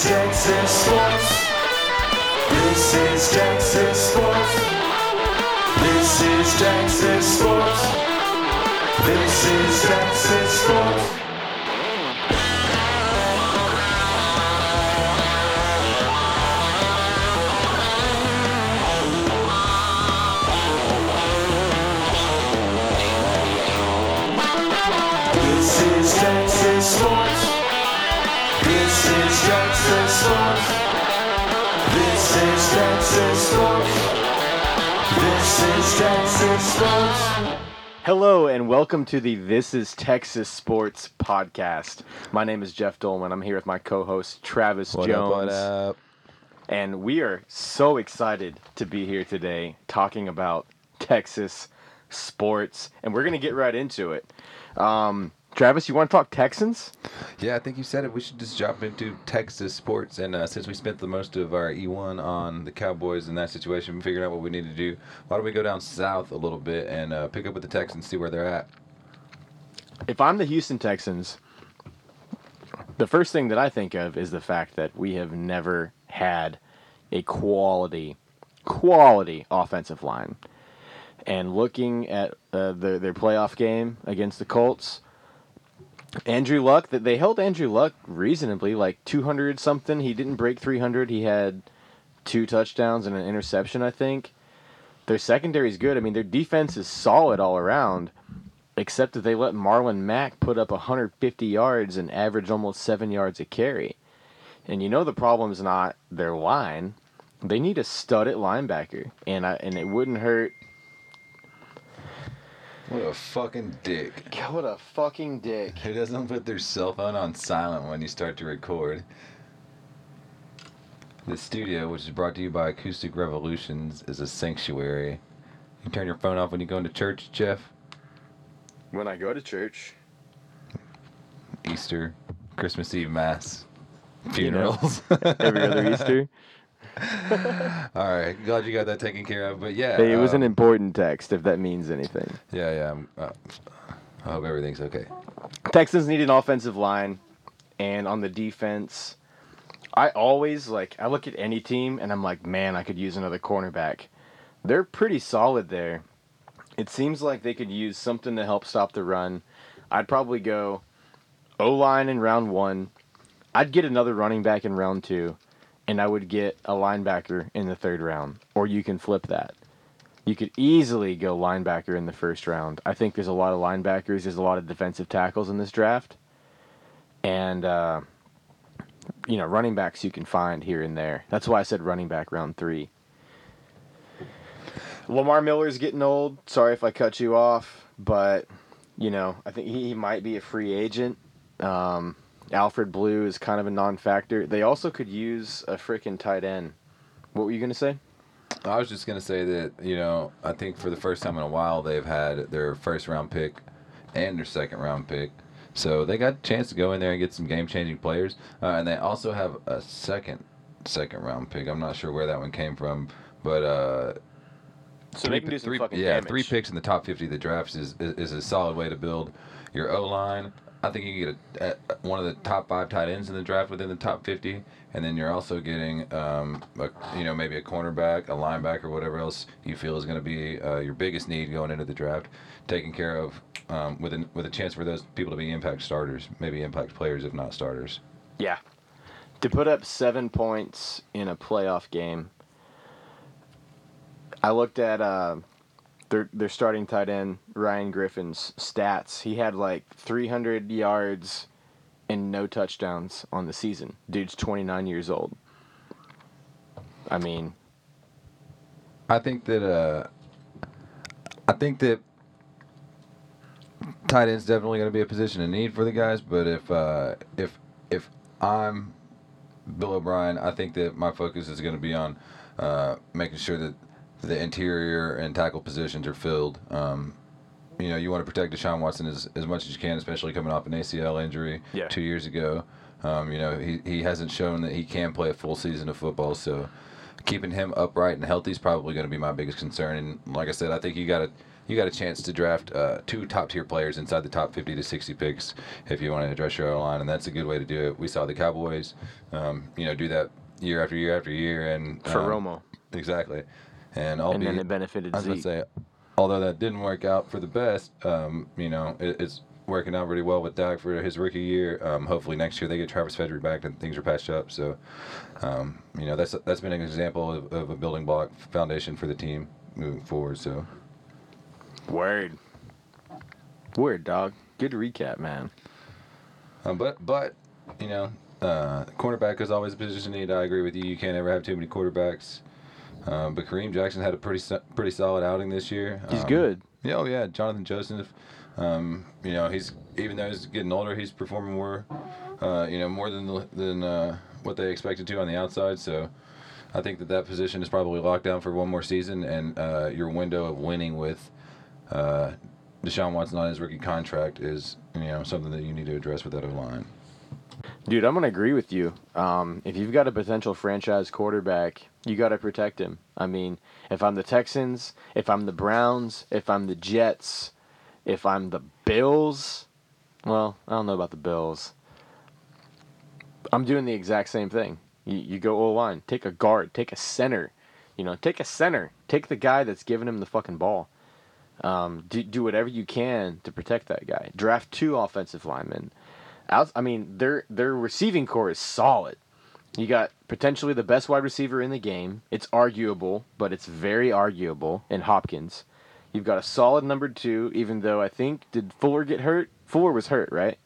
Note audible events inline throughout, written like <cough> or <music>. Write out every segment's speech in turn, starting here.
This is Texas Sports. This is Texas Sports. This is Texas Sports. This is Texas Sports. Texas This is Texas Sports. This is Texas Sports. Hello and welcome to the This is Texas Sports podcast. My name is Jeff Dolman. I'm here with my co-host Travis What Jones, up, what up? and we are so excited to be here today talking about Texas sports, and we're gonna get right into it. Um, Travis, you want to talk Texans? Yeah, I think you said it. We should just jump into Texas sports. And uh, since we spent the most of our E1 on the Cowboys in that situation, figuring out what we need to do. Why don't we go down south a little bit and uh, pick up with the Texans, see where they're at? If I'm the Houston Texans, the first thing that I think of is the fact that we have never had a quality, quality offensive line. And looking at uh, their their playoff game against the Colts, Andrew Luck that they held Andrew Luck reasonably, like 200 something. He didn't break 300. He had two touchdowns and an interception, I think. Their secondary is good. I mean, their defense is solid all around except that they let Marlon Mack put up 150 yards and average almost seven yards a carry. And you know the problem is not their line; they need a stud at linebacker, and I, and it wouldn't hurt. What a fucking dick. God, <laughs> What a fucking dick! Who doesn't put their cell phone on silent when you start to record? The studio, which is brought to you by Acoustic Revolutions, is a sanctuary. You turn your phone off when you go into church, Jeff? When I go to church, Easter, Christmas Eve Mass, You know, funerals. every other Easter, <laughs> All right, glad you got that taken care of. But yeah, it was an um, important text, if that means anything. yeah, yeah. I'm, uh, I hope everything's okay. Texans need an offensive line, and on the defense, I always like I look at any team and I'm like, man, I could use another cornerback. They're pretty solid there. It seems like they could use something to help stop the run. I'd probably go O line in round one. I'd get another running back in round two, and I would get a linebacker in the third round. Or you can flip that. You could easily go linebacker in the first round. I think there's a lot of linebackers. There's a lot of defensive tackles in this draft, and uh, you know running backs you can find here and there. That's why I said running back round three. Lamar Miller's getting old. Sorry if I cut you off, but you know I think he, he might be a free agent. Um, Alfred Blue is kind of a non-factor. They also could use a freaking tight end. What were you gonna say? I was just gonna say that you know I think for the first time in a while they've had their first round pick and their second round pick, so they got a chance to go in there and get some game changing players, uh, and they also have a second second round pick. I'm not sure where that one came from, but uh, So they can do some three, fucking yeah, damage. three picks in the top 50 of the drafts is, is, is a solid way to build your O line. I think you get a, a, one of the top five tight ends in the draft within the top 50, and then you're also getting, um, a, you know, maybe a cornerback, a linebacker, whatever else you feel is going to be uh, your biggest need going into the draft, taken care of um, with a, with a chance for those people to be impact starters, maybe impact players if not starters. Yeah. To put up seven points in a playoff game, I looked at uh, their their starting tight end Ryan Griffin's stats. He had like 300 yards and no touchdowns on the season. Dude's 29 years old. I mean, I think that uh, I think that tight end's definitely going to be a position of need for the guys. But if uh, if if I'm Bill O'Brien, I think that my focus is going to be on uh, making sure that the interior and tackle positions are filled. Um, you know, you want to protect Deshaun Watson as, as much as you can, especially coming off an ACL injury Yeah. two years ago. Um, you know, he, he hasn't shown that he can play a full season of football, so keeping him upright and healthy is probably going to be my biggest concern. And like I said, I think you got to you got a chance to draft uh, two top tier players inside the top 50 to 60 picks if you want to address your line, and that's a good way to do it. We saw the Cowboys, um, you know, do that year after year after year, and For um, Romo. exactly. And I'll And albeit, then it benefited I was gonna Zeke. say, although that didn't work out for the best, um, you know, it, it's working out really well with Dak for his rookie year. Um, hopefully next year they get Travis Frederick back and things are patched up. So, um, you know, that's that's been an example of, of a building block foundation for the team moving forward. So, Word. Word, dog. Good recap, man. um, but but you know, uh, cornerback is always a position need. I agree with you. You can't ever have too many quarterbacks. Um, but Kareem Jackson had a pretty so- pretty solid outing this year. He's Um, good. Yeah, oh yeah, Jonathan Joseph. Um, you know, he's even though he's getting older, he's performing more, uh, you know, more than the- than uh, what they expected to on the outside. So, I think that that position is probably locked down for one more season, and uh, your window of winning with uh, Deshaun Watson on his rookie contract is you know something that you need to address with that O line. Dude, I'm gonna agree with you. Um, if you've got a potential franchise quarterback, you got to protect him. I mean, if I'm the Texans, if I'm the Browns, if I'm the Jets, if I'm the Bills, well, I don't know about the Bills. I'm doing the exact same thing. You, you go O line, take a guard, take a center, you know, take a center, take the guy that's giving him the fucking ball. Um, do, do whatever you can to protect that guy. Draft two offensive linemen. Out, I mean, their their receiving core is solid. You got potentially the best wide receiver in the game. It's arguable, but it's very arguable in Hopkins. You've got a solid number two, even though I think did Fuller get hurt? Fuller was hurt, right?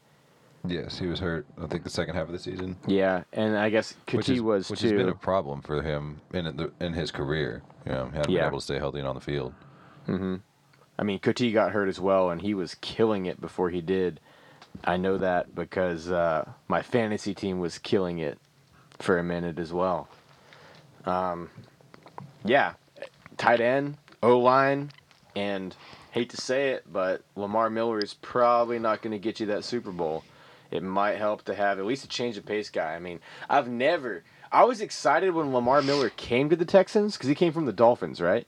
Yes, he was hurt. I think the second half of the season, Yeah, and I guess which, Coutee was which too. has been a problem for him in the, in his career. You know, he hasn't Yeah. been able to stay healthy and on the field. Mhm. I mean, Coutee got hurt as well, and he was killing it before he did. I know that because uh, my fantasy team was killing it for a minute as well. Um, yeah, tight end, O line, and hate to say it, but Lamar Miller is probably not going to get you that Super Bowl. It might help to have at least a change of pace guy. I mean, I've never. I was excited when Lamar Miller came to the Texans because he came from the Dolphins, right?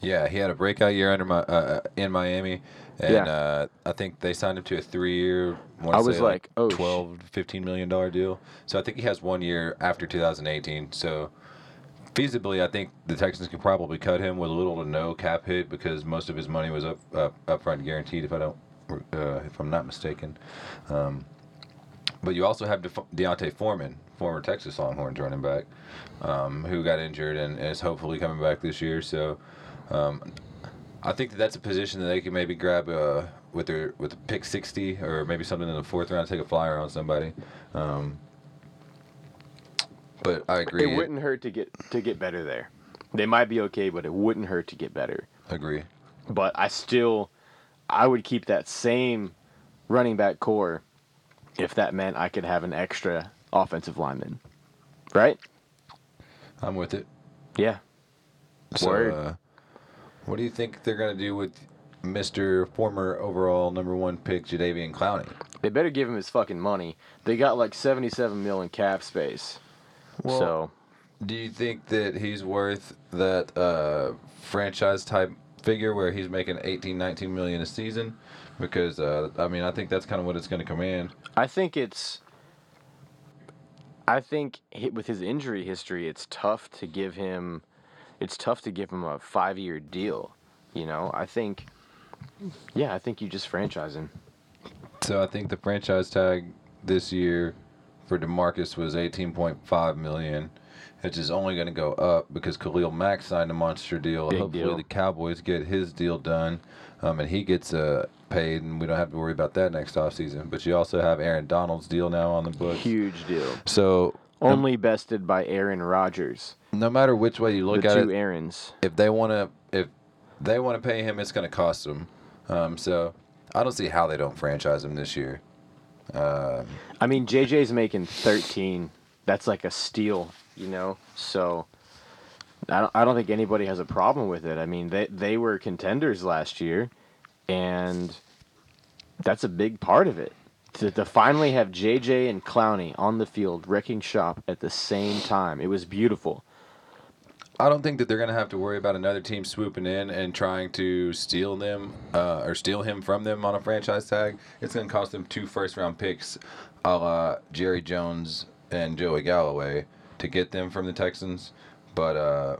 Yeah, he had a breakout year under my uh, in Miami, and Yeah. uh, I think they signed him to a three-year, I was like, oh, sh- 12 15 million dollar deal. So I think he has one year after 2018. So feasibly, I think the Texans could probably cut him with a little to no cap hit because most of his money was up up upfront guaranteed. If I don't, uh, if I'm not mistaken. Um, but you also have Def- D'Onta Foreman, former Texas Longhorns running back, um, who got injured and is hopefully coming back this year. So um, I think that that's a position that they can maybe grab uh, with their with a pick 60 or maybe something in the fourth round, take a flyer on somebody. Um, but I agree. It wouldn't hurt to get to get better there. They might be okay, but it wouldn't hurt to get better. Agree. But I still, I would keep that same running back core if that meant I could have an extra offensive lineman. Right? I'm with it. Yeah. So, Word. uh, what do you think they're gonna do with Mr. former overall number one pick Jadeveon Clowney? They better give him his fucking money. They got like 77 million cap space. so, Do you think that he's worth that uh, franchise type figure where he's making 18, 19 million a season? Because uh, I mean, I think that's kind of what it's going to command. I think it's. I think with his injury history, it's tough to give him. It's tough to give him a five-year deal. You know, I think. Yeah, I think you just franchise him. So I think the franchise tag this year for Demarcus was 18.5 million, which is only going to go up because Khalil Mack signed a monster deal. Big Hopefully deal. the Cowboys get his deal done, um, and he gets uh, paid, and we don't have to worry about that next offseason. But you also have Aaron Donald's deal now on the books. Huge deal. So Only bested by Aaron Rodgers. no matter which way you look the at two it, Aarons. if they want to, if they want to pay him, it's going to cost them. Um, so I don't see how they don't franchise him this year. Um, I mean, JJ's making 13. That's like a steal, you know. So I don't, I don't think anybody has a problem with it. I mean, they they were contenders last year, and that's a big part of it. To, to finally have JJ and Clowney on the field wrecking shop at the same time, it was beautiful. I don't think that they're gonna have to worry about another team swooping in and trying to steal them uh, or steal him from them on a franchise tag. It's gonna cost them two first round picks, a la Jerry Jones and Joey Galloway, to get them from the Texans. But uh,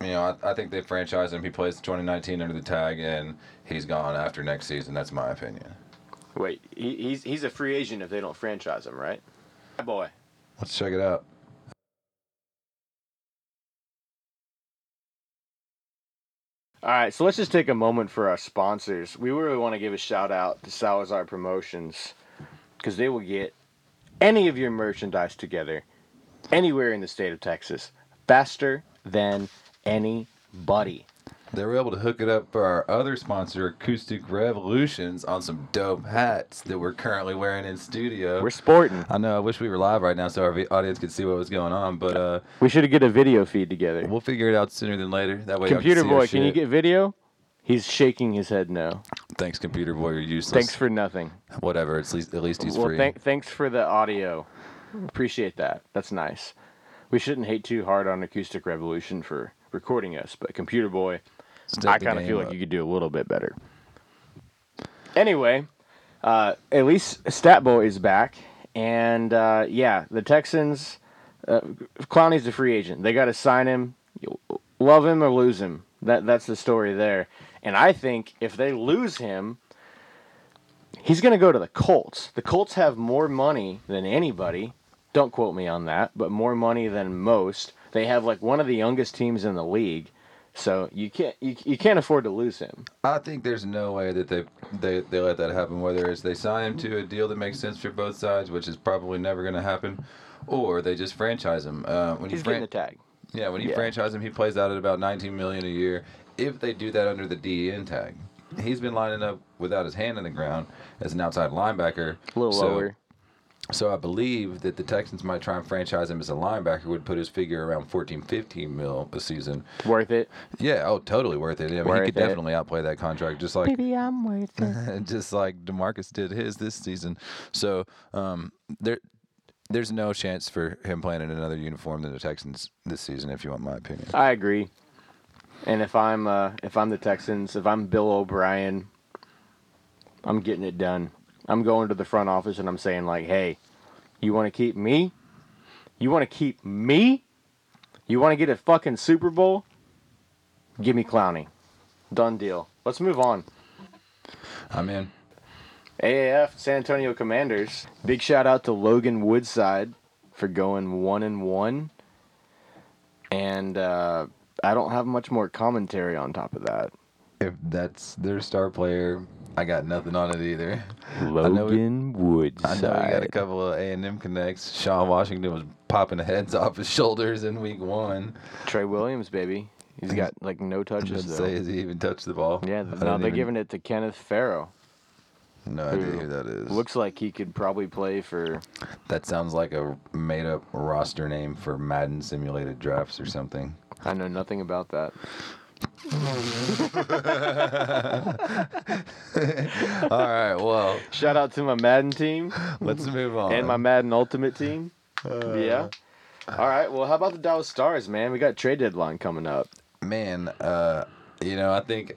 you know, I, I think they franchise him. He plays 2019 under the tag, and he's gone after next season. That's my opinion. Wait, he, he's he's a free agent if they don't franchise him, right? My boy. Let's check it out. All right, so let's just take a moment for our sponsors. We really want to give a shout out to Salazar Promotions because they will get any of your merchandise together anywhere in the state of Texas faster than anybody. They were able to hook it up for our other sponsor, Acoustic Revolutions, on some dope hats that we're currently wearing in studio. We're sporting. I know. I wish we were live right now so our vi- audience could see what was going on, but uh, We should get a video feed together. we'll figure it out sooner than later. That way, Computer can see boy, can you get video? He's shaking his head no. Thanks, Computer Boy. You're useless. Thanks for nothing. whatever. It's least, at least he's well, free. thank, thanks for the audio. Appreciate that. That's nice. We shouldn't hate too hard on Acoustic Revolution for recording us, but Computer Boy, I kind of feel like you could do a little bit better. Anyway, uh, at least Stat Boy is back, and uh, yeah, the Texans. Uh, Clowney's a free agent. They got to sign him. Love him or lose him. That that's the story there. And I think if they lose him, he's going to go to the Colts. The Colts have more money than anybody. Don't quote me on that, but more money than most. They have like one of the youngest teams in the league. So you can't you, you can't afford to lose him. I think there's no way that they, they they let that happen. Whether it's they sign him to a deal that makes sense for both sides, which is probably never going to happen, or they just franchise him. Uh, when you He's fran- getting the tag. Yeah, when you Yeah. franchise him, he plays out at about 19 million a year. If they do that under the DEN tag, he's been lining up without his hand in the ground as an outside linebacker. A little so, lower. So I believe that the Texans might try and franchise him as a linebacker, would put his figure around 14, 15 mil a season. Worth it. Yeah, oh, totally worth it. I mean, Worth he could it. definitely outplay that contract, just like Maybe I'm worth it. <laughs> just like Demarcus did his this season. So um, there, there's no chance for him playing in another uniform than the Texans this season, if you want my opinion. I agree. And if I'm uh, if I'm the Texans, if I'm Bill O'Brien, I'm getting it done. I'm going to the front office and I'm saying like, "Hey, you want to keep me? You want to keep me? You want to get a fucking Super Bowl? Give me Clowney. Done deal. Let's move on. I'm in. AAF San Antonio Commanders. Big shout out to Logan Woodside for going one and one. And uh, I don't have much more commentary on top of that. If that's their star player, I got nothing on it either. know we- Logan Woodside. I know we got a couple of A and M connects. Sean Washington was popping heads <laughs> off his shoulders in week one. Trey Williams, baby. He's got like no <laughs> I touches should though. say, has he even touched the ball? yeah, I no, they're even- giving it to Kenneth Farrow. No idea who who that is. Looks like he could probably play for. that sounds like a made-up roster name for Madden simulated drafts or something. I know nothing about that. All right, well, Shout out to my Madden team let's move on. and my Madden Ultimate team. yeah. All right. Well, how about the Dallas Stars, man? We got trade deadline coming up. man, uh, you know, I think,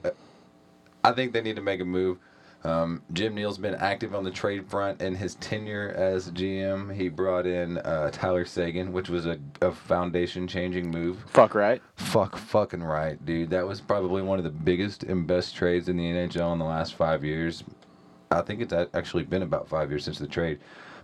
I think they need to make a move. Um, Jim Nill's been active on the trade front in his tenure as GM. He brought in uh, Tyler Seguin, which was a, a foundation-changing move. Fuck right. Fuck, fucking right, dude. That was probably one of the biggest and best trades in the NHL in the last five years. I think it's actually been about five years since the trade.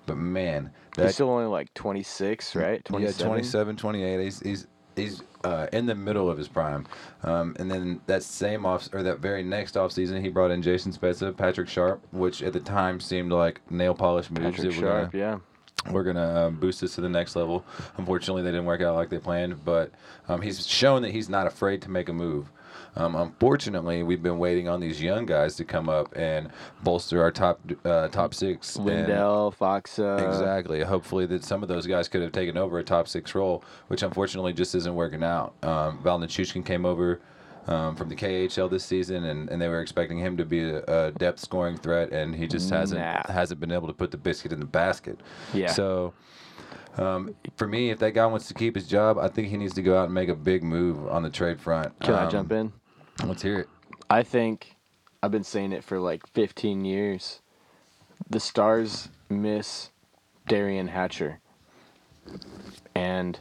But man, He's still only like 26, right? 27. yeah, 27, 28. He's he's he's uh, in the middle of his prime. Um, and then that same off or that very next off season, he brought in Jason Spezza, Patrick Sharp, which at the time seemed like nail polish moves. Patrick were gonna- Sharp, yeah. we're gonna um, boost this to the next level. Unfortunately, they didn't work out like they planned, but um, he's shown that he's not afraid to make a move. Um, unfortunately, we've been waiting on these young guys to come up and bolster our top uh, top six. and- Lindell, Faksa. Exactly. Hopefully, that some of those guys could have taken over a top six role, which unfortunately just isn't working out. Um, Val Nichushkin came over um, from the KHL this season, and, and they were expecting him to be a, a depth scoring threat, and he just hasn't Nah. hasn't been able to put the biscuit in the basket. Yeah. So Um, for me, if that guy wants to keep his job, I think he needs to go out and make a big move on the trade front. Can I Um, jump in? Let's hear it. I think I've been saying it for like 15 years. The Stars miss Derian Hatcher. And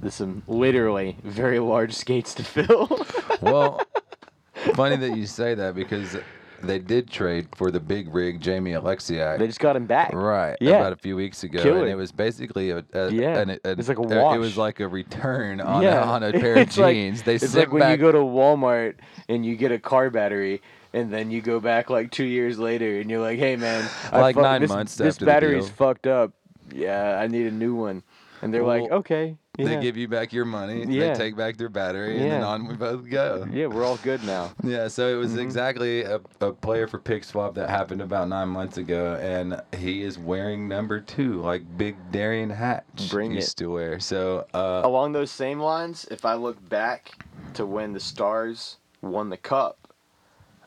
there's some literally very large skates to fill. Well, <laughs> funny that you say that because they did trade for the big rig Jamie Oleksiak. they just got him back. Right. Yeah. About a few weeks ago, Killer. and it was basically a, a Yeah, an- a- it's like a wash. It was like a return on yeah. a, on a <laughs> pair of It's like- jeans. they it's like when back. you go to Walmart and you get a car battery and then you go back like two years later and you're like, hey man, I Like fuck- nine this, months this battery's fucked up. Yeah, I need a new one. And they're like, Well, okay. They give you back your money. Yeah. They take back their battery, and then on we both go. yeah, we're all good now. <laughs> Yeah, so it was Mhm. exactly a, a player for pick swap that happened about nine months ago, and he is wearing number two, like Big Derian Hatch Bring used it. to wear. So uh, Along those same lines, if I look back to when the Stars won the Cup,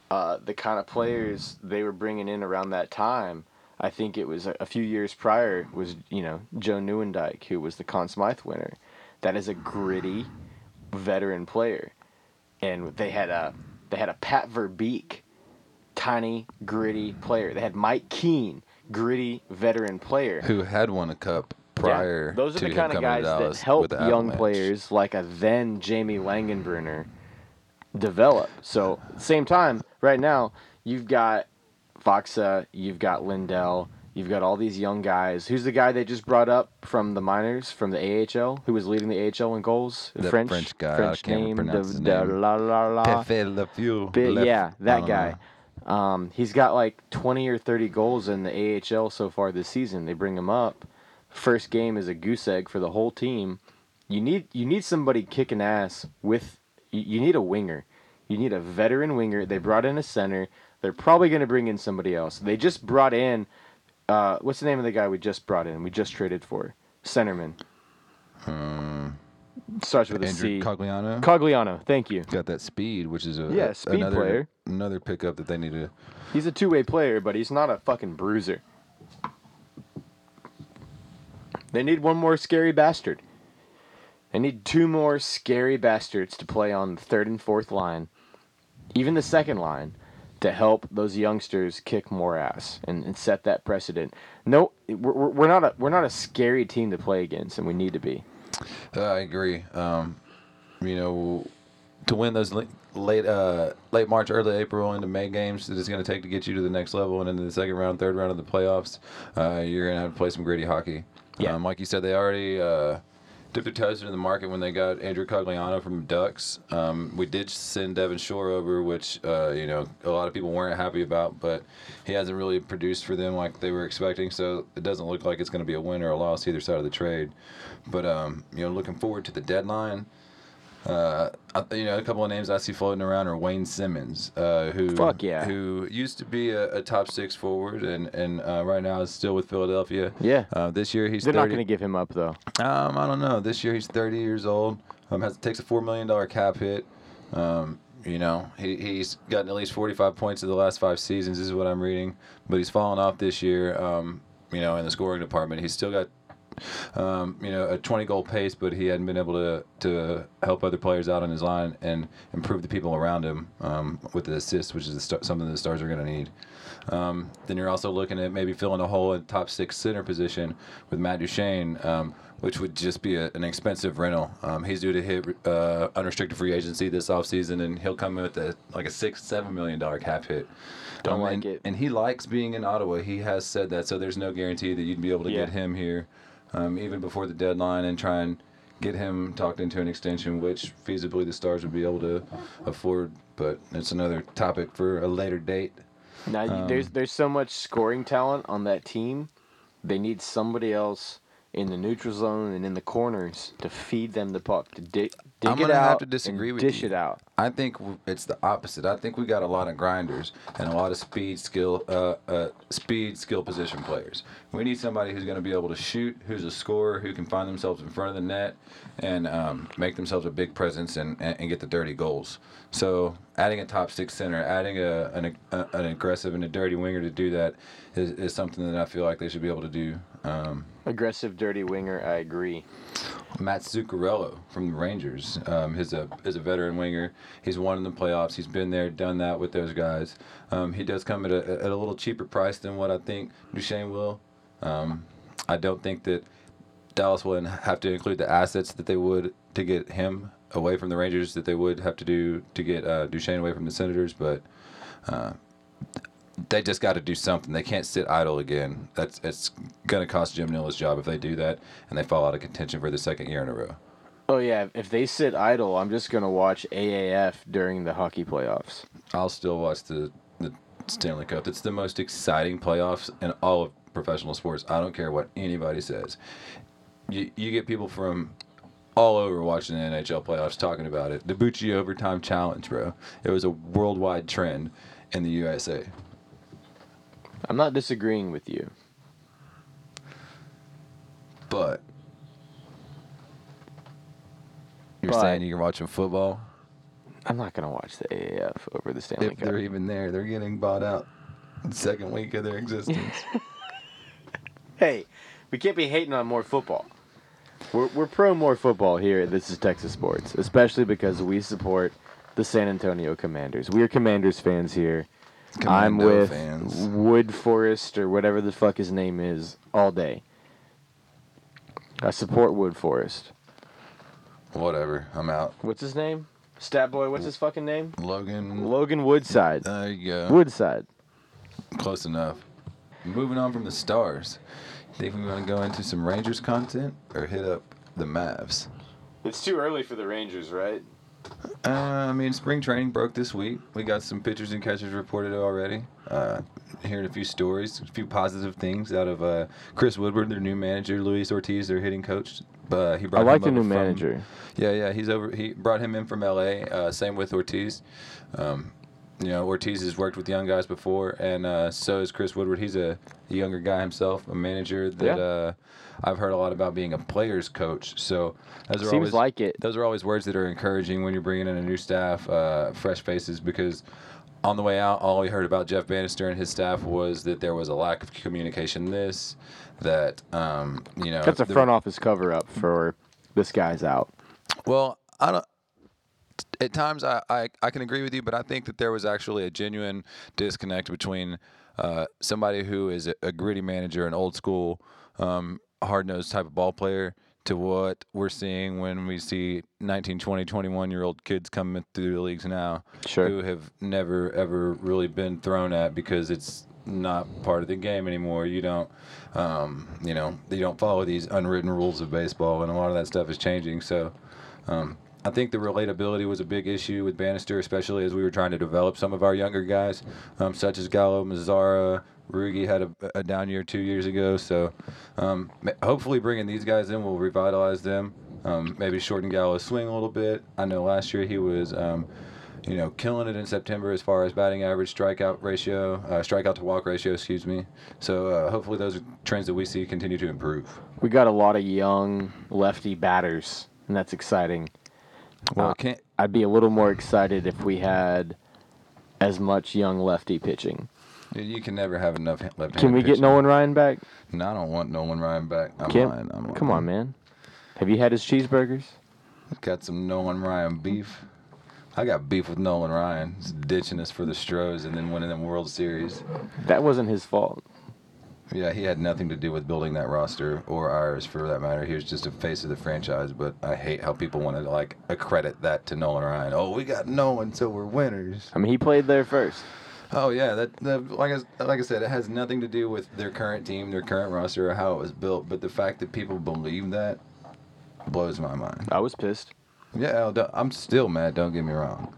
uh, the kind of players they were bringing in around that time, I think it was a, a few years prior, was, you know, Joe Nieuwendyk, who was the Conn Smythe winner. That is a gritty veteran player. And they had a they had a Pat Verbeek, tiny, gritty player. They had Mike Keane, gritty veteran player. who had won a cup prior Yeah, those are the kind of guys that help young players like a then Jamie Langenbrunner develop. So, same time, right now, you've got Faksa, you've got Lindell, you've got all these young guys. Who's the guy they just brought up from the minors, from the AHL, who was leading the AHL in goals? That French, French guy, French name, the- the name. La, la, la. Pepe Le Feu. Bit- Lef- yeah, that guy. Um, he's got like 20 or 30 goals in the AHL so far this season. They bring him up. First game is a goose egg for the whole team. You need you need somebody kicking ass with. You need a winger. You need a veteran winger. They brought in a center. They're probably going to bring in somebody else. They just brought in. Uh, what's the name of the guy we just brought in? We just traded for centerman. Starts with a Andrew C. Cogliano Cogliano. Thank you. got that speed, which is a Yeah, speed another, player. Another pickup that they need to. He's a two way player, but he's not a fucking bruiser. They need one more scary bastard. They need two more scary bastards to play on the third and fourth line, even the second line, to help those youngsters kick more ass and, and set that precedent. No, we're, we're we're not a we're not a scary team to play against, and we need to be. Uh, I agree. Um, you know, to win those late late, uh, late March, early April into May games that it's going to take to get you to the next level and into the second round, third round of the playoffs, uh, you're going to have to play some gritty hockey. Yeah. Um, like you said, they already uh, dipped their toes into the market when they got Andrew Cogliano from Ducks. Um, we did send Devin Shore over, which uh, you know a lot of people weren't happy about, but he hasn't really produced for them like they were expecting. So it doesn't look like it's going to be a win or a loss either side of the trade. But um, you know, looking forward to the deadline. Uh, you know, a couple of names I see floating around are Wayne Simmonds, uh, who Fuck yeah. who used to be a, a top six forward and and uh, right now is still with Philadelphia. Yeah. Uh, this year he's They're 30, not going to give him up though. um, I don't know. This year he's 30 years old. Um, has takes a four million dollar cap hit. Um, you know, he, he's gotten at least 45 points in the last five seasons. This is what I'm reading, but he's fallen off this year. Um, you know, in the scoring department, he's still got. Um, you know, a 20 goal pace, but he hadn't been able to to help other players out on his line and improve the people around him um, with the assists, which is the star- something the Stars are going to need. Um, then you're also looking at maybe filling a hole in top six center position with Matt Duchene, um, which would just be a, an expensive rental. Um, he's due to hit uh, unrestricted free agency this offseason, and he'll come in with a, like a six, seven million dollar cap hit. Don't like and, it. And he likes being in Ottawa. He has said that, so there's no guarantee that you'd be able to Yeah. get him here, um, even before the deadline, and try and get him talked into an extension, which feasibly the Stars would be able to afford. But it's another topic for a later date. Now Um, there's there's so much scoring talent on that team. They need somebody else in the neutral zone and in the corners to feed them the puck to dig, dig I'm it gonna out have to disagree and with dish you. it out. I think it's the opposite. I think we got a lot of grinders and a lot of speed, skill, uh, uh, speed, skill position players. We need somebody who's going to be able to shoot, who's a scorer, who can find themselves in front of the net and um, make themselves a big presence and, and, and get the dirty goals. So adding a top six center, adding a an, a, an aggressive and a dirty winger to do that is, is something that I feel like they should be able to do. Um, Aggressive, dirty winger. I agree. Matt Zuccarello from the Rangers. Um, he's a is a veteran winger. He's won in the playoffs. He's been there, done that with those guys. Um, he does come at a, at a little cheaper price than what I think Duchene will. Um, I don't think that Dallas will have to include the assets that they would to get him away from the Rangers that they would have to do to get uh, Duchene away from the Senators, but. Uh, they just got to do something. They can't sit idle again. That's it's gonna cost Jim Nill his job if they do that, and they fall out of contention for the second year in a row. Oh yeah, if they sit idle, I'm just gonna watch AAF during the hockey playoffs. I'll still watch the the Stanley Cup. It's the most exciting playoffs in all of professional sports. I don't care what anybody says. You you get people from all over watching the NHL playoffs talking about it. The Bucci overtime challenge, bro. It was a worldwide trend in the USA. I'm not disagreeing with you. But you're But- saying you're watching football? I'm not gonna watch the AAF over the Stanley If Cup. they're even there, they're getting bought out. Second week of their existence. <laughs> Hey, we can't be hating on more football. We're, we're pro more football here at This is Texas Sports, especially because we support the San Antonio Commanders. We are Commanders fans here. I'm Commando with fans. Wood Forest or whatever the fuck his name is all day. I support Wood Forest. Whatever. I'm out. What's his name? Stat Boy, what's his fucking name? Logan. Logan Woodside. There you go. Woodside. Close enough. Moving on from the stars. Think we want to go into some Rangers content or hit up the Mavs? It's too early for the Rangers, right? Uh, I mean, spring training broke this week. We got some pitchers and catchers reported already. Uh, hearing a few stories, a few positive things out of uh, Chris Woodward, their new manager, Luis Ortiz, their hitting coach. Uh, he brought I like the new from- manager. Yeah, yeah, he's over. He brought him in from L.A. Uh, same with Ortiz. Um, you know, Ortiz has worked with young guys before, and uh, so is Chris Woodward. He's a, younger guy himself, a manager that Yeah. uh, I've heard a lot about being a player's coach. So those are Seems always like it. those are always words that are encouraging when you're bringing in a new staff, uh, fresh faces, because on the way out, all we heard about Jeff Banister and his staff was that there was a lack of communication. This, that, um, you know, That's a front office cover up for this guy's out. well, I don't. At times, I, I, I can agree with you, but I think that there was actually a genuine disconnect between uh, somebody who is a, a gritty manager, an old school, um, hard nosed type of ball player, to what we're seeing when we see 19, 20, 21 year old kids coming through the leagues now Sure. who have never, ever really been thrown at because it's not part of the game anymore. You don't, um, you know, you don't follow these unwritten rules of baseball, and a lot of that stuff is changing. So, um, I think the relatability was a big issue with Banister, especially as we were trying to develop some of our younger guys, um, such as Gallo, Mazara. Rugi had a, a down year two years ago, so um, hopefully bringing these guys in will revitalize them. Um, maybe shorten Gallo's swing a little bit. I know last year he was, um, you know, killing it in September as far as batting average, strikeout ratio, uh, strikeout to walk ratio, excuse me. So uh, hopefully those are trends that we see continue to improve. We got a lot of young lefty batters, and that's exciting. Well, Uh, can't I'd be a little more excited if we had as much young lefty pitching. You can never have enough left. Can we get Nolan Ryan back? No, I don't want Nolan Ryan back. I'm lying. I'm Come on, man. Have you had his cheeseburgers? Got some Nolan Ryan beef. I got beef with Nolan Ryan. He's ditching us for the Stros and then winning the World Series. That wasn't his fault. Yeah, he had nothing to do with building that roster or ours for that matter. He was just a face of the franchise. But I hate how people want to like accredit that to Nolan Ryan. Oh, we got Nolan, so we're winners. I mean, he played there first. Oh yeah, that, that like I, like I said, it has nothing to do with their current team, their current roster, or how it was built. But the fact that people believe that blows my mind. I was pissed. Yeah, I'm still mad. Don't get me wrong,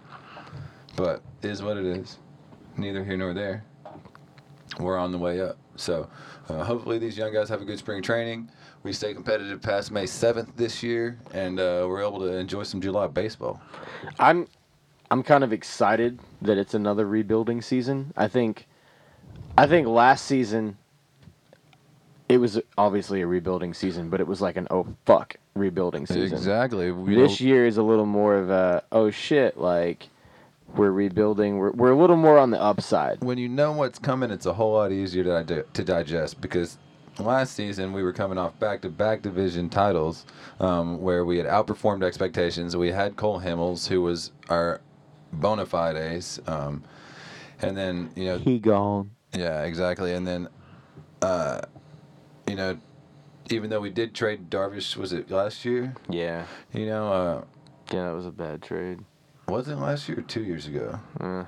but it is what it is. Neither here nor there. We're on the way up. So uh, hopefully these young guys have a good spring training. We stay competitive past May 7th this year, and uh, we're able to enjoy some July baseball. I'm I'm kind of excited that it's another rebuilding season. I think I think last season it was obviously a rebuilding season, but it was like an oh fuck rebuilding season. Exactly. We This year is a little more of a oh shit like we're rebuilding. We're we're a little more on the upside. when you know what's coming, it's a whole lot easier to, di- to digest because last season we were coming off back-to-back division titles um, where we had outperformed expectations. We had Cole Hamels, who was our bona fide ace, um, and then you know, He gone. yeah, exactly, and then uh, you know, even though we did trade Darvish, was it last year? Yeah. You know, uh, Yeah, that was a bad trade. Was it last year or two years ago? Uh,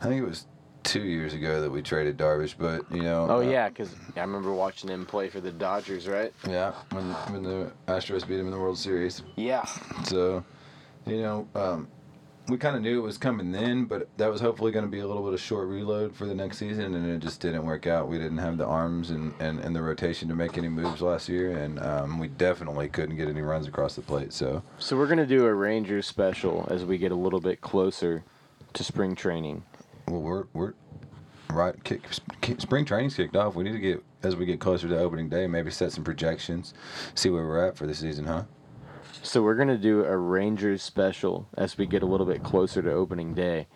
I think it was two years ago that we traded Darvish, but you know. oh uh, yeah, because I remember watching him play for the Dodgers, right? Yeah, when when the Astros beat him in the World Series. Yeah. So, you know, um, we kind of knew it was coming then, but that was hopefully going to be a little bit of short reload for the next season, and it just didn't work out. We didn't have the arms and, and, and the rotation to make any moves last year, and um, we definitely couldn't get any runs across the plate. So, So we're gonna do a Rangers special as we get a little bit closer to spring training. well, we're we're right. Kick, kick, spring training's kicked off. We need to get as we get closer to opening day, maybe set some projections, see where we're at for the season, huh? So we're gonna do a Rangers special as we get a little bit closer to opening day.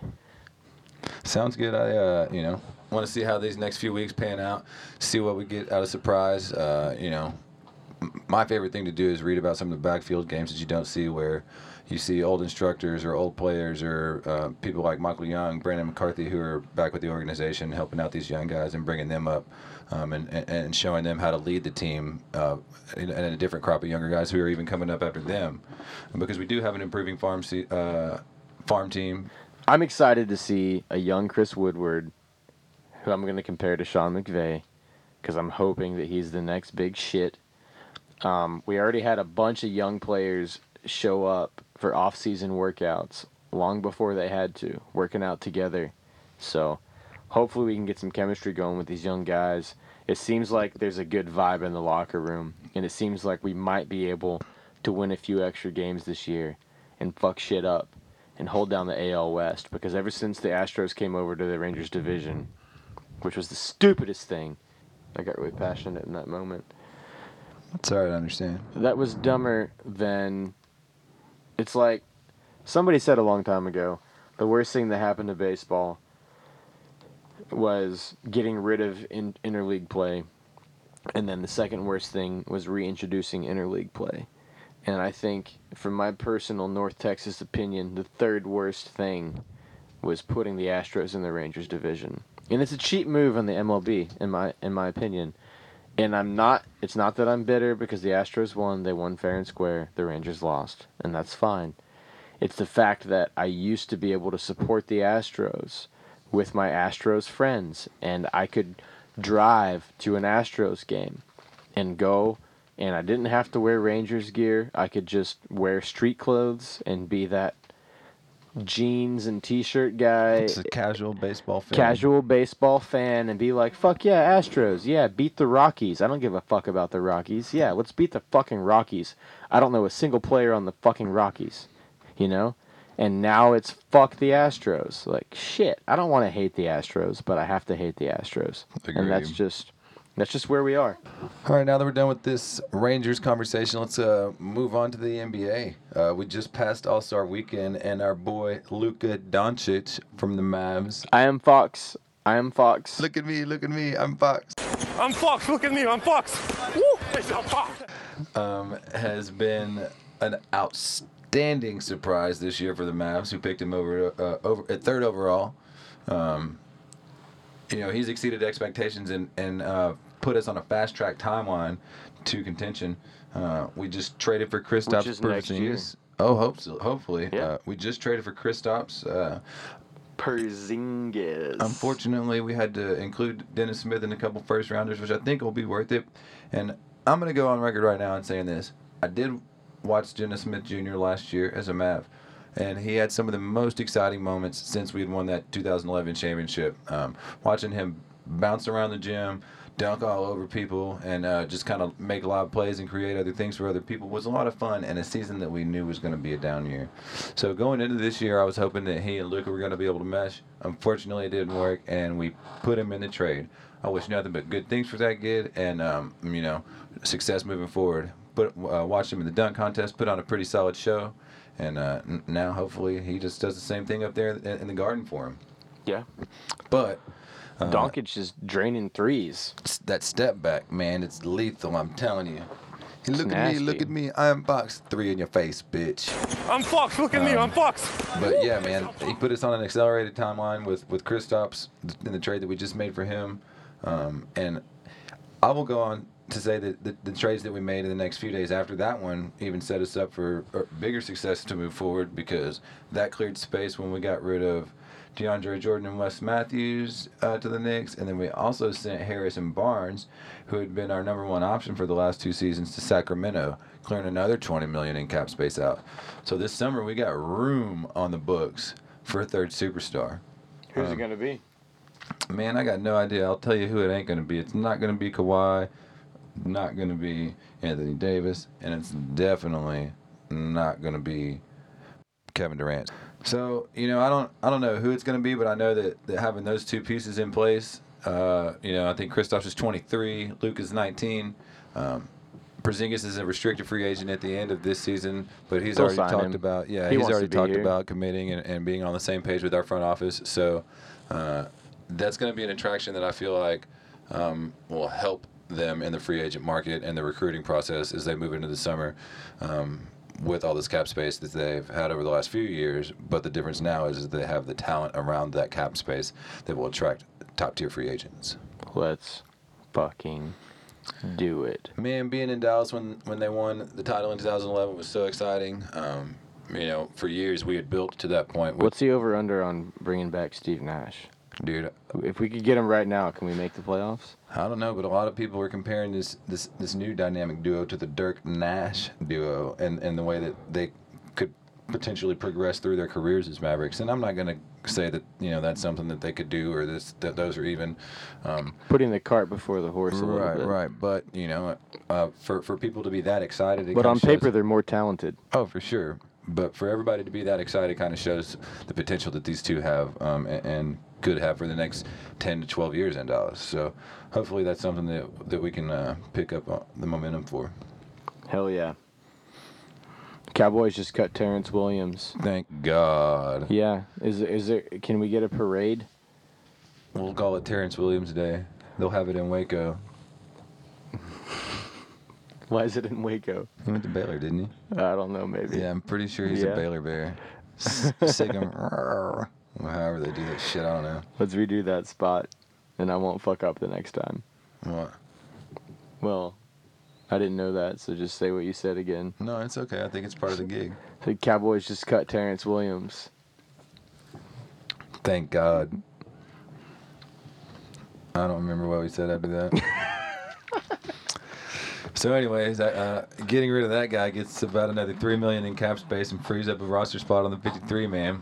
Sounds good. I, uh, you know, want to see how these next few weeks pan out. See what we get out of surprise. Uh, you know, my favorite thing to do is read about some of the backfield games that you don't see, where you see old instructors or old players or uh, people like Michael Young, Brandon McCarthy, who are back with the organization, helping out these young guys and bringing them up. Um, and, and, showing them how to lead the team, uh, and, a different crop of younger guys who are even coming up after them, because we do have an improving farm se- uh, farm team. I'm excited to see a young Chris Woodward, who I'm gonna compare to Sean McVay, because I'm hoping that he's the next big shit. Um, we already had a bunch of young players show up for off-season workouts long before they had to, working out together. So hopefully we can get some chemistry going with these young guys. It seems like there's a good vibe in the locker room, and it seems like we might be able to win a few extra games this year and fuck shit up and hold down the AL West because ever since the Astros came over to the Rangers division, which was the stupidest thing, I got really passionate in that moment. It's hard to understand. That was dumber than. It's like somebody said a long time ago the worst thing that happened to baseball was getting rid of in, interleague play, and then the second worst thing was reintroducing interleague play. And I think, from my personal North Texas opinion, the third worst thing was putting the Astros in the Rangers division. And it's a cheap move on the MLB, in my in my opinion. And I'm not. It's not that I'm bitter because the Astros won. They won fair and square. The Rangers lost, and that's fine. It's the fact that I used to be able to support the Astros with my Astros friends, and I could drive to an Astros game and go, and I didn't have to wear Rangers gear. I could just wear street clothes and be that jeans and t-shirt guy It's a casual baseball fan. casual baseball fan and be like, fuck yeah, Astros. Yeah, beat the Rockies. I don't give a fuck about the Rockies. Yeah, let's beat the fucking Rockies. I don't know a single player on the fucking Rockies, you know? And now it's fuck the Astros. Like, shit. I don't want to hate the Astros, but I have to hate the Astros. And that's just. That's just where we are. All right, now that we're done with this Rangers conversation, let's uh, move on to the NBA. Uh, we just passed All Star Weekend, and our boy Luka Doncic from the Mavs. I am Fox. I am Fox. Look at me, look at me, I'm Fox. I'm Fox. Look at me. I'm Fox. Woo! I'm Fox. Um, has been an outstanding surprise this year for the Mavs, who picked him over uh, over at third overall. Um, you know, he's exceeded expectations and and uh, put us on a fast track timeline to contention. Uh, we just traded for Kristaps is next year. Porzingis. Oh, hope so, hopefully. Yeah. Uh, we just traded for Kristaps. Uh, Porzingis. Unfortunately, we had to include Dennis Smith in a couple first rounders, which I think will be worth it. And I'm going to go on record right now and saying this. I did watch Dennis Smith Jr. last year as a Mav, and he had some of the most exciting moments since we had won that 2011 championship. Um, watching him bounce around the gym, dunk all over people and uh, just kind of make a lot of plays and create other things for other people was a lot of fun and a season that we knew was going to be a down year. So going into this year, I was hoping that he and Luka were going to be able to mesh. Unfortunately, it didn't work, and we put him in the trade. I wish nothing but good things for that kid, and um, you know, success moving forward. But uh, watched him in the dunk contest, put on a pretty solid show, and uh, n- now hopefully he just does the same thing up there in, in the garden for him. Yeah. But uh, Doncic is draining threes. that step back, man, it's lethal. I'm telling you. Hey, look It's at me, look at me. I'm box three in your face, bitch. I'm Fox. Look at me. I'm Fox. But yeah, man, he put us on an accelerated timeline with with Kristaps in the trade that we just made for him, um, and I will go on to say that the, the trades that we made in the next few days after that one even set us up for bigger success to move forward because that cleared space when we got rid of DeAndre Jordan and Wes Matthews uh, to the Knicks, and then we also sent Harris and Barnes, who had been our number one option for the last two seasons, to Sacramento, clearing another 20 million in cap space out. So this summer we got room on the books for a third superstar. Who's Um, it gonna be? Man, I got no idea. I'll tell you who it ain't going to be. It's not going to be Kawhi, not going to be Anthony Davis, and it's definitely not going to be Kevin Durant. So, you know, I don't I don't know who it's going to be, but I know that, that having those two pieces in place, uh, you know, I think Kristaps is 23, Luke is 19. Um, Porzingis is a restricted free agent at the end of this season, but he's They'll already talked him. about yeah, He he's already talked here. about committing and, and being on the same page with our front office. So uh, that's going to be an attraction that I feel like um, will help them in the free agent market and the recruiting process as they move into the summer um, with all this cap space that they've had over the last few years. But the difference now is that they have the talent around that cap space that will attract top tier free agents. Let's fucking do it. Man, being in Dallas when when they won the title in 2011 was so exciting. Um, you know, for years we had built to that point. What's the over under on bringing back Steve Nash? Dude? If we could get him right now, can we make the playoffs? I don't know, but a lot of people are comparing this this this new dynamic duo to the Dirk Nash duo, and and the way that they could potentially progress through their careers as Mavericks. And I'm not gonna say that you know that's something that they could do or this that those are even. Um, Putting the cart before the horse right, right. But you know, uh, for for people to be that excited, But on paper, they're more talented. Oh, for sure. But for everybody to be that excited kind of shows the potential that these two have um, and, and could have for the next 10 to 12 years in Dallas. So hopefully that's something that, that we can uh, pick up the momentum for. Hell yeah. Cowboys just cut Terrence Williams. Thank God. Yeah. Is is there? Can we get a parade? We'll call it Terrence Williams Day. They'll have it in Waco. <laughs> Why is it in Waco? He went to Baylor, didn't he? I don't know. Maybe. Yeah, I'm pretty sure he's Yeah. a Baylor Bear. <laughs> S- Sigum. Or However they do that shit, I don't know. Let's redo that spot, and I won't fuck up the next time. What? Well, I didn't know that, so just say what you said again. No, it's okay. I think it's part of the gig. The Cowboys just cut Terrence Williams. Thank God. I don't remember what we said after that. <laughs> so, anyways, uh, getting rid of that guy gets about another three million in cap space and frees up a roster spot on the 53 man.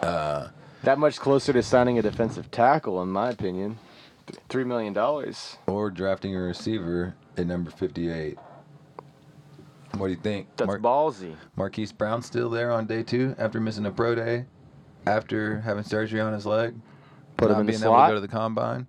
Uh, That much closer to signing a defensive tackle, in my opinion. Th- Three million dollars. or drafting a receiver at number 58. What do you think? That's Mar- ballsy. Marquise Brown still there on day two after missing a pro day, after having surgery on his leg, Put him not in the being able slot? to go to the combine.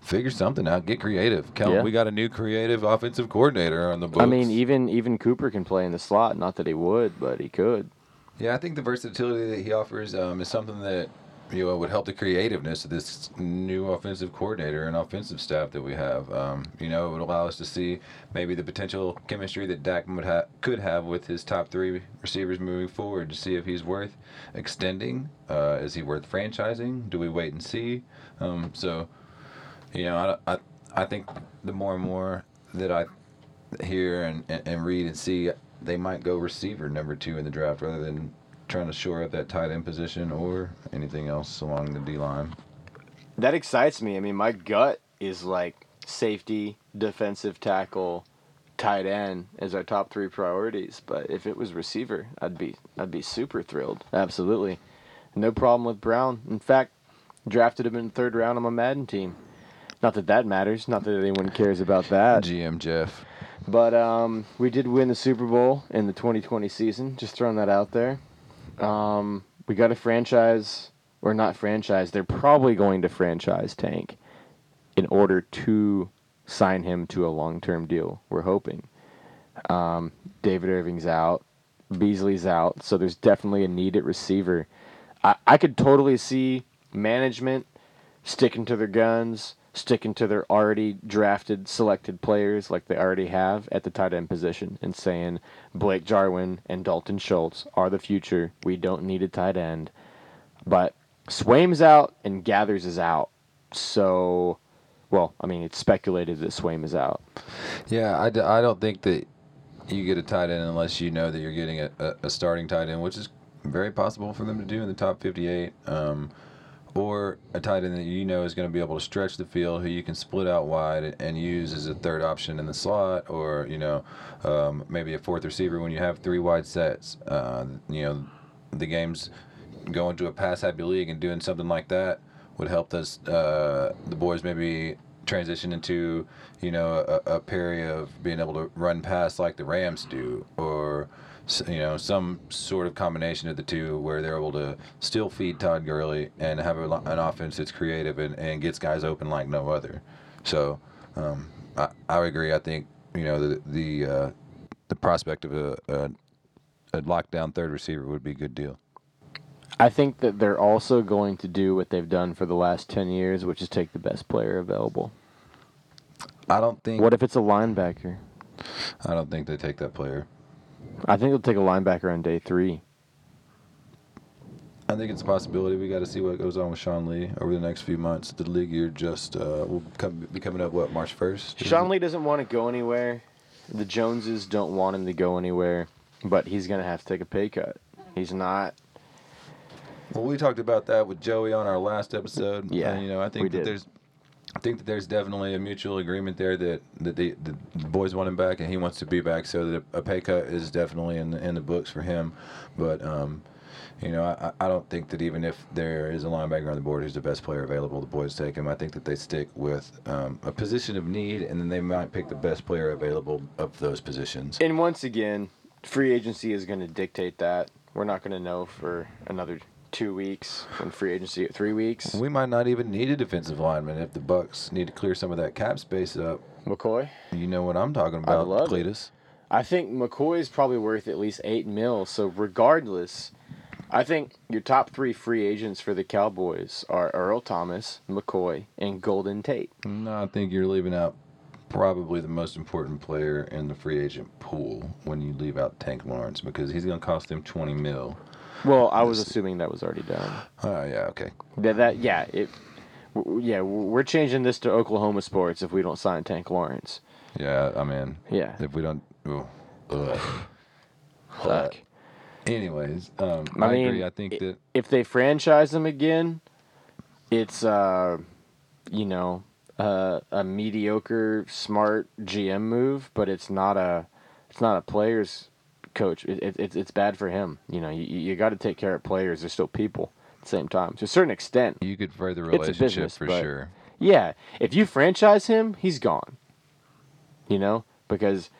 Figure something out. Get creative. Kel, Yeah. we got a new creative offensive coordinator on the books. I mean, even even Cooper can play in the slot. Not that he would, but he could. Yeah, I think the versatility that he offers um, is something that you know would help the creativeness of this new offensive coordinator and offensive staff that we have. Um, you know, it would allow us to see maybe the potential chemistry that Dak would ha- could have with his top three receivers moving forward to see if he's worth extending. Uh, is he worth franchising? Do we wait and see? Um, so, you know, I, I I think the more and more that I hear and, and, and read and see, they might go receiver number two in the draft rather than trying to shore up that tight end position or anything else along the D line. That excites me. I mean, my gut is like safety, defensive tackle, tight end as our top three priorities. But if it was receiver, I'd be I'd be super thrilled. Absolutely, no problem with Brown. In fact, drafted him in the third round on my Madden team. Not that that matters. Not that anyone cares about that. GM Jeff. But um, we did win the Super Bowl in the 2020 season. Just throwing that out there. Um, we got a franchise, or not franchise. They're probably going to franchise Tank in order to sign him to a long-term deal. We're hoping. Um, David Irving's out. Beasley's out. So there's definitely a need at receiver. I, I could totally see management sticking to their guns, sticking to their already drafted, selected players like they already have at the tight end position, and saying Blake Jarwin and Dalton Schultz are the future. We don't need a tight end. But Swaim's out and Gathers is out. So, well, I mean, it's speculated that Swaim is out. Yeah, I, d- I don't think that you get a tight end unless you know that you're getting a, a, starting tight end, which is very possible for them to do in the top 58. Um, or a tight end that you know is going to be able to stretch the field, who you can split out wide and use as a third option in the slot, or you know, um, maybe a fourth receiver when you have three wide sets. Uh, you know, the games going to a pass happy league and doing something like that would help us uh, the boys maybe transition into you know a, a Perry of being able to run past like the Rams do, or you know some sort of combination of the two where they're able to still feed Todd Gurley and have a, an offense that's creative and, and gets guys open like no other. So um, I, I agree. I think you know the the uh, the prospect of a, a a lockdown third receiver would be a good deal. I think that they're also going to do what they've done for the last 10 years, which is take the best player available. I don't think What if it's a linebacker? I don't think they take that player. I think they'll take a linebacker on day three. I think it's a possibility. We got to see what goes on with Sean Lee over the next few months. The league year just uh, will come, be coming up. What March first? Sean Lee doesn't want to go anywhere. The Joneses don't want him to go anywhere, but he's going to have to take a pay cut. He's not. Well, we talked about that with Joey on our last episode. Yeah, and, you know, I think that did. there's, I think that there's definitely a mutual agreement there that that the, the boys want him back and he wants to be back. So that a pay cut is definitely in the, in the books for him. But um, you know, I, I don't think that even if there is a linebacker on the board who's the best player available, the boys take him. I think that they stick with um, a position of need, and then they might pick the best player available of those positions. And once again, free agency is going to dictate that. We're not going to know for another two weeks when free agency, three weeks. We might not even need a defensive lineman if the Bucks need to clear some of that cap space up. McCoy? You know what I'm talking about, love it. Cletus. I think McCoy is probably worth at least eight mil. So regardless, I think your top three free agents for the Cowboys are Earl Thomas, McCoy, and Golden Tate. No, I think you're leaving out probably the most important player in the free agent pool when you leave out Tank Lawrence because he's going to cost them 20 mil. Well, I was assuming that was already done. Oh, yeah, okay. That that yeah it. w- Yeah, we're changing this to Oklahoma sports if we don't sign Tank Lawrence. Yeah, I mean, Yeah. if we don't. ooh, ugh. <sighs> Fuck. Anyways, um, I I, mean, agree. I think i- that if they franchise him again, it's uh, you know, uh, a mediocre, smart GM move, but it's not a, it's not a players coach. It, it, it's it's bad for him. You know, you you got to take care of players. They're still people at the same time to a certain extent. you could further relationship business, for sure. Yeah, if you franchise him, he's gone. You know, because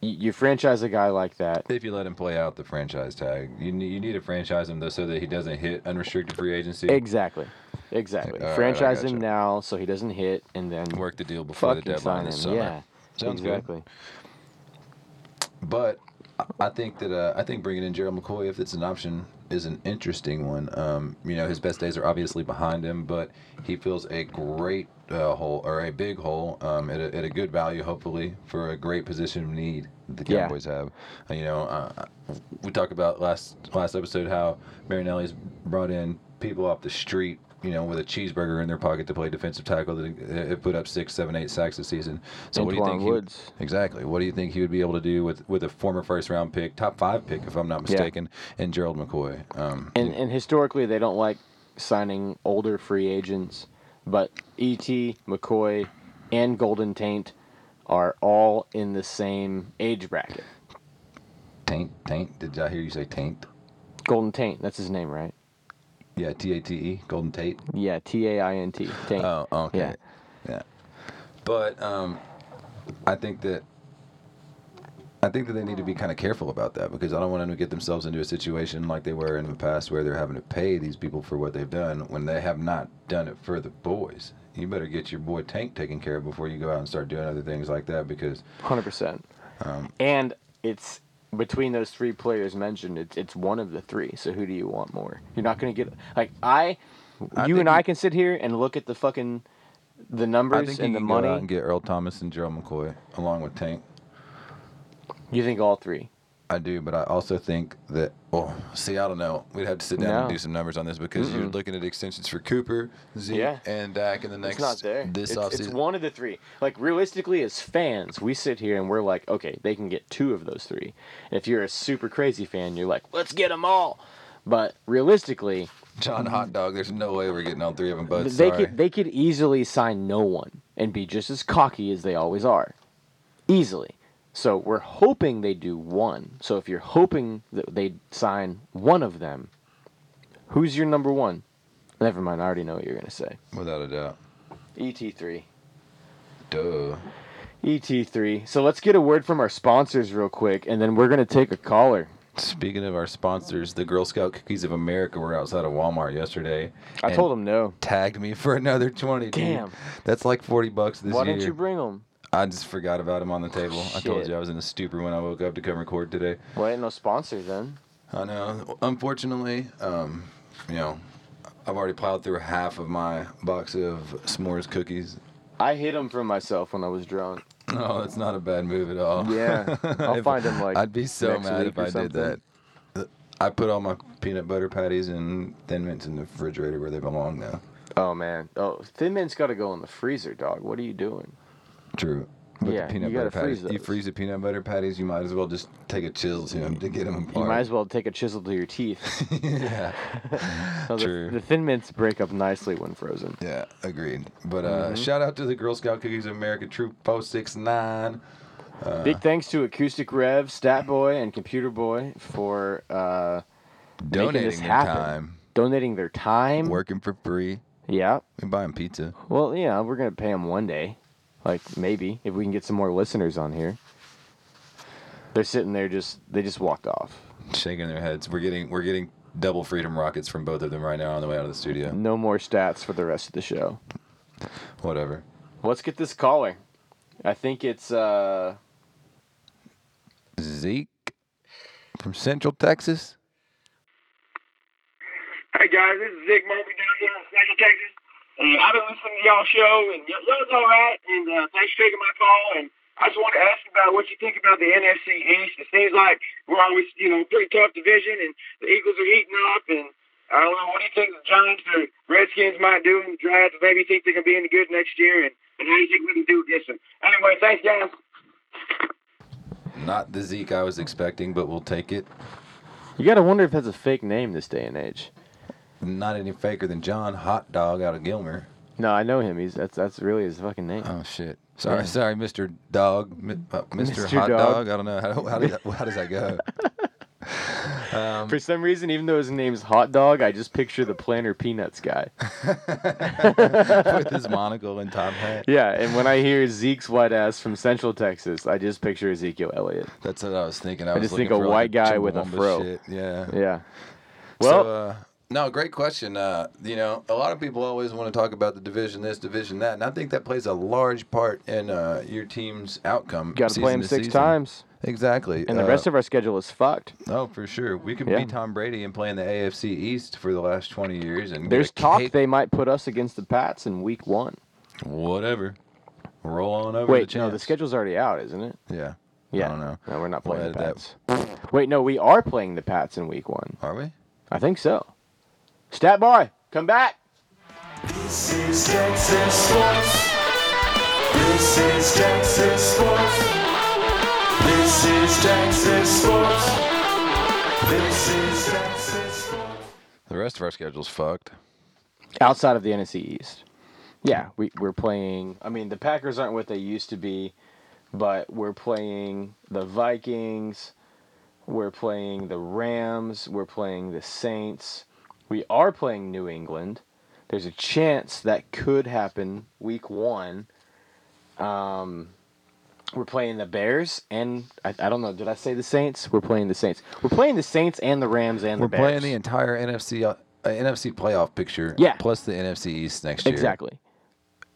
you franchise a guy like that. If you let him play out the franchise tag, you need, you need to franchise him though so that he doesn't hit unrestricted free agency. Exactly. Exactly. All right, franchise him gotcha. now so he doesn't hit and then Work the deal before the deadline this summer. Yeah. Sounds good. exactly. But I- think that uh, I think bringing in Gerald McCoy, if it's an option, is an interesting one. Um, you know, his best days are obviously behind him, but he fills a great uh, hole or a big hole um, at, a, at a good value, hopefully, for a great position of need that the Yeah. Cowboys have. Uh, you know, uh, we talked about last last episode how Marinelli's brought in people off the street. You know, with a cheeseburger in their pocket to play defensive tackle that uh, put up six, seven, eight sacks this season. So what do you think? he- Woods. Exactly. What do you think he would be able to do with with a former first round pick, top five pick, if I'm not Yeah. mistaken, and Gerald McCoy? Um, And and historically they don't like signing older free agents, but E.T., McCoy, and Golden Taint are all in the same age bracket. taint, taint. Did I hear you say taint? Golden Taint, that's his name, right? Yeah, T A T E, Golden Tate. Yeah, T A I N T. Oh, okay. Yeah. Yeah. But um, I think that I think that they need to be kind of careful about that because I don't want them to get themselves into a situation like they were in the past where they're having to pay these people for what they've done when they have not done it for the boys. You better get your boy Tank taken care of before you go out and start doing other things like that because Hundred percent. Um, And it's between those three players mentioned. It's it's one of the three. So who do you want more? You're not gonna get like I. I you and I can sit here and look at the fucking the numbers and the money. and get Earl Thomas and Gerald McCoy along with Tank. you think all three? I do, but I also think that. Well, see, I don't know. We'd have to sit down and do some numbers on this because you're looking at extensions for Cooper, Zeke, Yeah. and Dak in the next it's not there. this it's, offseason. it's one of the three. Like realistically, as fans, we sit here and we're like, okay, they can get two of those three. If you're a super crazy fan, you're like, let's get them all. But realistically, John mm, Hot Dog. There's no way we're getting all three of them. But they sorry. could they could easily sign no one and be just as cocky as they always are, easily. So we're hoping they do one. So if you're hoping that they sign one of them, who's your number one? Never mind. I already know what you're gonna say. without a doubt. Et three. Duh. ET3. So let's get a word from our sponsors real quick, and then we're gonna take a caller. Speaking of our sponsors, the Girl Scout Cookies of America were outside of Walmart yesterday. I told them no. Tagged me for another twenty. dude. Damn. That's like forty bucks this Why year. Why didn't you bring them? I just forgot about him on the table. I told Shit. you I was in a stupor when I woke up to come record today. Well, ain't no sponsor then. I know. Unfortunately, um, you know, I've already plowed through half of my box of s'mores cookies. I hid them from myself when I was drunk. No, that's not a bad move at all. Yeah, <laughs> I'll If- them like, I'd be so mad if I did something. that. I put all my peanut butter patties and thin mints in the refrigerator where they belong now. Oh man. Oh, Thin Mint's got to go in the freezer, dog. What are you doing? True. But Yeah, the peanut you butter gotta freeze patties, you freeze the peanut butter patties, you might as well just take a chisel to them to get them apart. You might as well take a chisel to your teeth. <laughs> yeah. <laughs> The, True. the Thin Mints break up nicely when frozen. Yeah, agreed. But uh, Mm-hmm. shout out to the Girl Scout Cookies of America Troop 469. Uh. Big thanks to Acoustic Rev, Stat Boy, and Computer Boy for uh, Donating their happen. time, donating their time. working for free. Yeah. We buy them pizza. Well, yeah, we're gonna pay them one day, like maybe if we can get some more listeners on here. They're sitting there just they just walked off. shaking their heads. We're getting we're getting double freedom rockets from both of them right now on the way out of the studio. No more stats for the rest of the show. Whatever. Let's get this caller. I think it's uh Zeke from Central Texas. Hey guys, this is Zeke Moby down here in Central Texas. And I've been listening to y'all show, and y- y'all's all right. And uh, thanks for taking my call. And I just want to ask you about what you think about the NFC East. It seems like we're always, you know, pretty tough division, and the Eagles are heating up. And I don't know, what do you think the Giants or Redskins might do in the draft? Maybe you think they can be any good next year, and, and how do you think we can do against them? Anyway, thanks, guys. Not the Zeke I was expecting, but we'll take it. you gotta wonder if that's a fake name this day and age. Not any faker than John Hot Dog out of Gilmer. No, I know him. He's that's that's really his fucking name. Oh shit. Sorry, Yeah. sorry, Mr. Dog, Mi- uh, <laughs> Mr. Mr. Hot Dog. Dog. I don't know how, how, does, that, how does that go. <laughs> um, For some reason, even though his name's Hot Dog, I just picture the Planters Peanuts guy. <laughs> with his monocle and top hat. Yeah, and when I hear Zeke's white ass from Central Texas, I just picture Ezekiel Elliott. That's what I was thinking. I, was just looking think a for, like, white guy with a Chumbawamba fro. Shit. Yeah. Yeah. Well, so, uh, no, great question. Uh, you know, a lot of people always want to talk about the division this, division that, and I think that plays a large part in uh, your team's outcome. got to play him six season. times, Exactly. and the rest of our schedule is fucked. Oh, for sure. We could Yeah. be Tom Brady and play in the AFC East for the last 20 years. and There's talk they might put us against the Pats in Week One. Whatever. Roll on over Wait, the no, the schedule's already out, isn't it? Yeah. Yeah. I don't know. No, we're not We'll playing the edit Pats. Wait, no, we are playing the Pats in Week One. Are we? I think so. Stat boy, come back. This is Texas sports. This is Texas sports. This is Texas sports. This is Texas sports. The rest of our schedule's fucked. outside of the NFC East. Yeah, we we're playing. I mean, the Packers aren't what they used to be, but we're playing the Vikings. We're playing the Rams. We're playing the Saints. We are playing New England. There's a chance that could happen week one. Um, we're playing the Bears, and I, I don't know. Did I say the Saints? We're playing the Saints. We're playing the Saints and the Rams and the Bears. We're the playing the entire NFC uh, NFC playoff picture. Yeah. Plus the NFC East next year. exactly,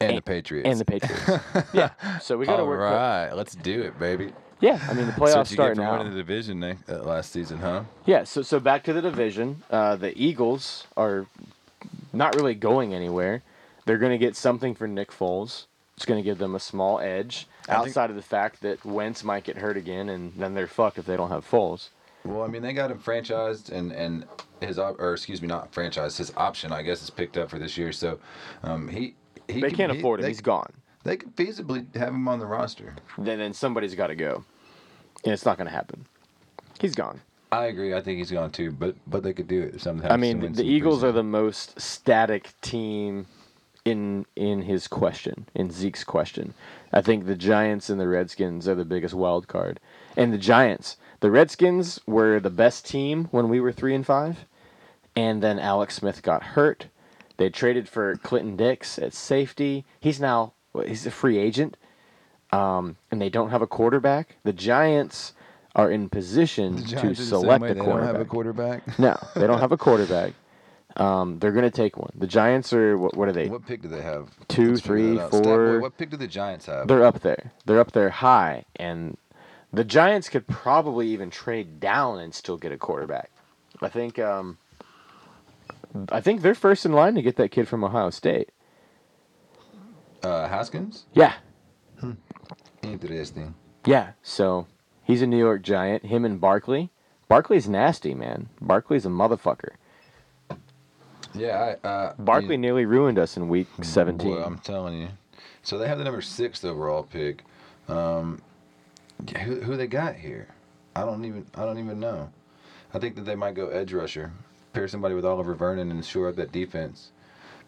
And, the Patriots. and the Patriots. <laughs> yeah. So we got to All work. right, let's do it, baby. Yeah, I mean the so playoffs what you get start from now. winning the division next, uh, last season, huh? Yeah, so so back to the division. Uh, the Eagles are not really going anywhere. They're going to get something for Nick Foles. It's going to give them a small edge I think- outside of the fact that Wentz might get hurt again, and then they're fucked if they don't have Foles. Well, I mean, they got him franchised, and and his op- or excuse me, not franchised. His option, I guess, is picked up for this year. So, um, he he They can't he- afford him. They, He's gone. They could feasibly have him on the roster. Then then somebody's got to go, and it's not going to happen. He's gone. I agree. I think he's gone too, but but they could do it. Sometimes. I mean, the Eagles are the most static team in in his question, in Zeke's question. I think the Giants and the Redskins are the biggest wild card. And the Giants, the Redskins were the best team when we were 3 and 5, and then Alex Smith got hurt. They traded for Clinton Dix at safety. He's now he's a free agent. Um, and they don't have a quarterback. The Giants are in position to Giants are the same select a They don't have a quarterback. quarterback. <laughs> No, they don't have a quarterback. Um, they're gonna take one. The Giants are what? What are they? What pick do they have? Two, Let's three, that out. Stat boy, what pick do the Giants have? They're up there. They're up there high, and the Giants could probably even trade down and still get a quarterback. I think. Um, I think they're first in line to get that kid from Ohio State. uh, Haskins. Yeah, Interesting. yeah. So he's a New York Giant. Him and Barkley. Barkley's nasty, man. Barkley's a motherfucker. Yeah, I, uh, Barkley you- nearly ruined us in Week 17. Boy, I'm telling you. So they have the number six overall pick. Um, who who they got here? I don't even I don't even know. I think that they might go edge rusher, pair somebody with Oliver Vernon and shore up that defense,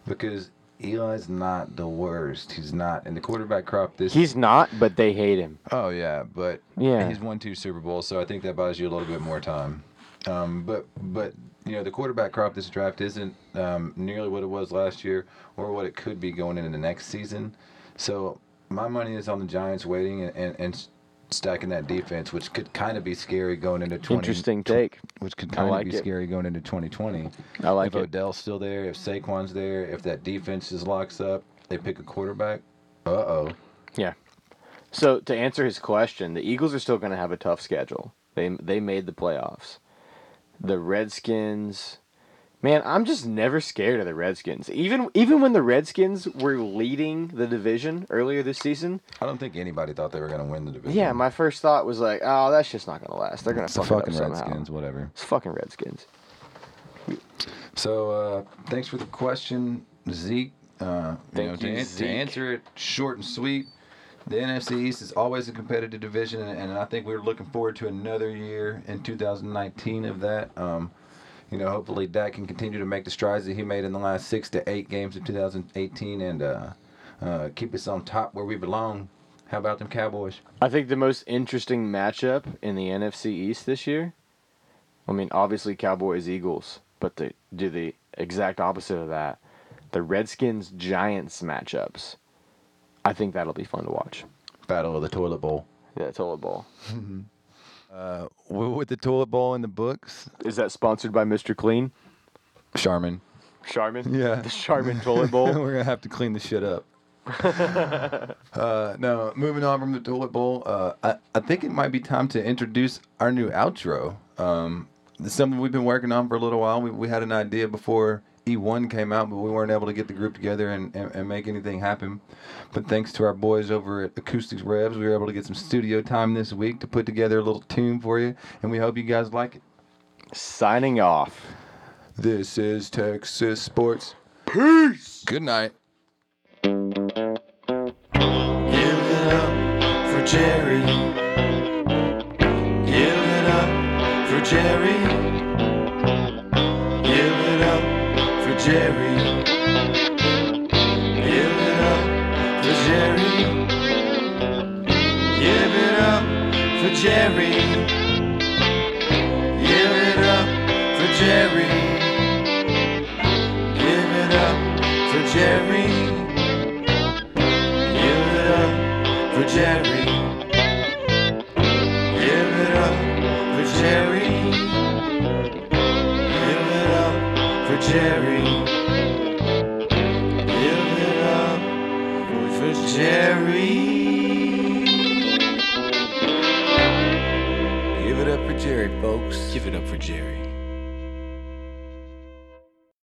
because Eli's not the worst. He's not in the quarterback crop this. He's not, but they hate him. Oh yeah, but Yeah. he's won two Super Bowls, so I think that buys you a little bit more time. Um, but but you know the quarterback crop this draft isn't um, nearly what it was last year or what it could be going into the next season. So my money is on the Giants waiting and, and, and stacking that defense, which could kind of be scary going into 20, Interesting take. which could kind of like be it. scary going into 2020. I like if it. Odell's still there, if Saquon's there, if that defense just locks up, they pick a quarterback. Uh oh. Yeah. So to answer his question, the Eagles are still going to have a tough schedule. They they made the playoffs. The Redskins, man, I'm just never scared of the Redskins. Even even when the Redskins were leading the division earlier this season, I don't think anybody thought they were going to win the division. yeah, my first thought was like, oh, that's just not going to last. They're going to It's the fuck it fucking up somehow. Redskins, whatever. It's fucking Redskins. So, uh, thanks for the question, Zeke. Uh, Thank know, to, you, an- Zeke. to answer it short and sweet, the NFC East is always a competitive division, and, and I think we're looking forward to another year in 2019 of that. Um, you know, hopefully Dak can continue to make the strides that he made in the last six to eight games of 2018 and uh, uh, keep us on top where we belong. How about them Cowboys? I think the most interesting matchup in the NFC East this year. I mean, obviously Cowboys Eagles, but to do the exact opposite of that, the Redskins Giants matchups. I think that'll be fun to watch. Battle of the Toilet Bowl. Yeah, toilet bowl. <laughs> Uh, with the toilet bowl in the books, Is that sponsored by Mr. Clean? Charmin. Charmin? Yeah. The Charmin toilet bowl. <laughs> We're gonna have to clean the shit up. <laughs> uh, no, moving on from the toilet bowl. Uh, I, I think it might be time to introduce our new outro. Um, this is something we've been working on for a little while. We, we had an idea before E1 came out, but we weren't able to get the group together and, and, and make anything happen. But thanks to our boys over at Acoustics Revs, we were able to get some studio time this week to put together a little tune for you, and we hope you guys like it. Signing off. This is Texas Sports. Peace. Good night. Jerry. For Jerry.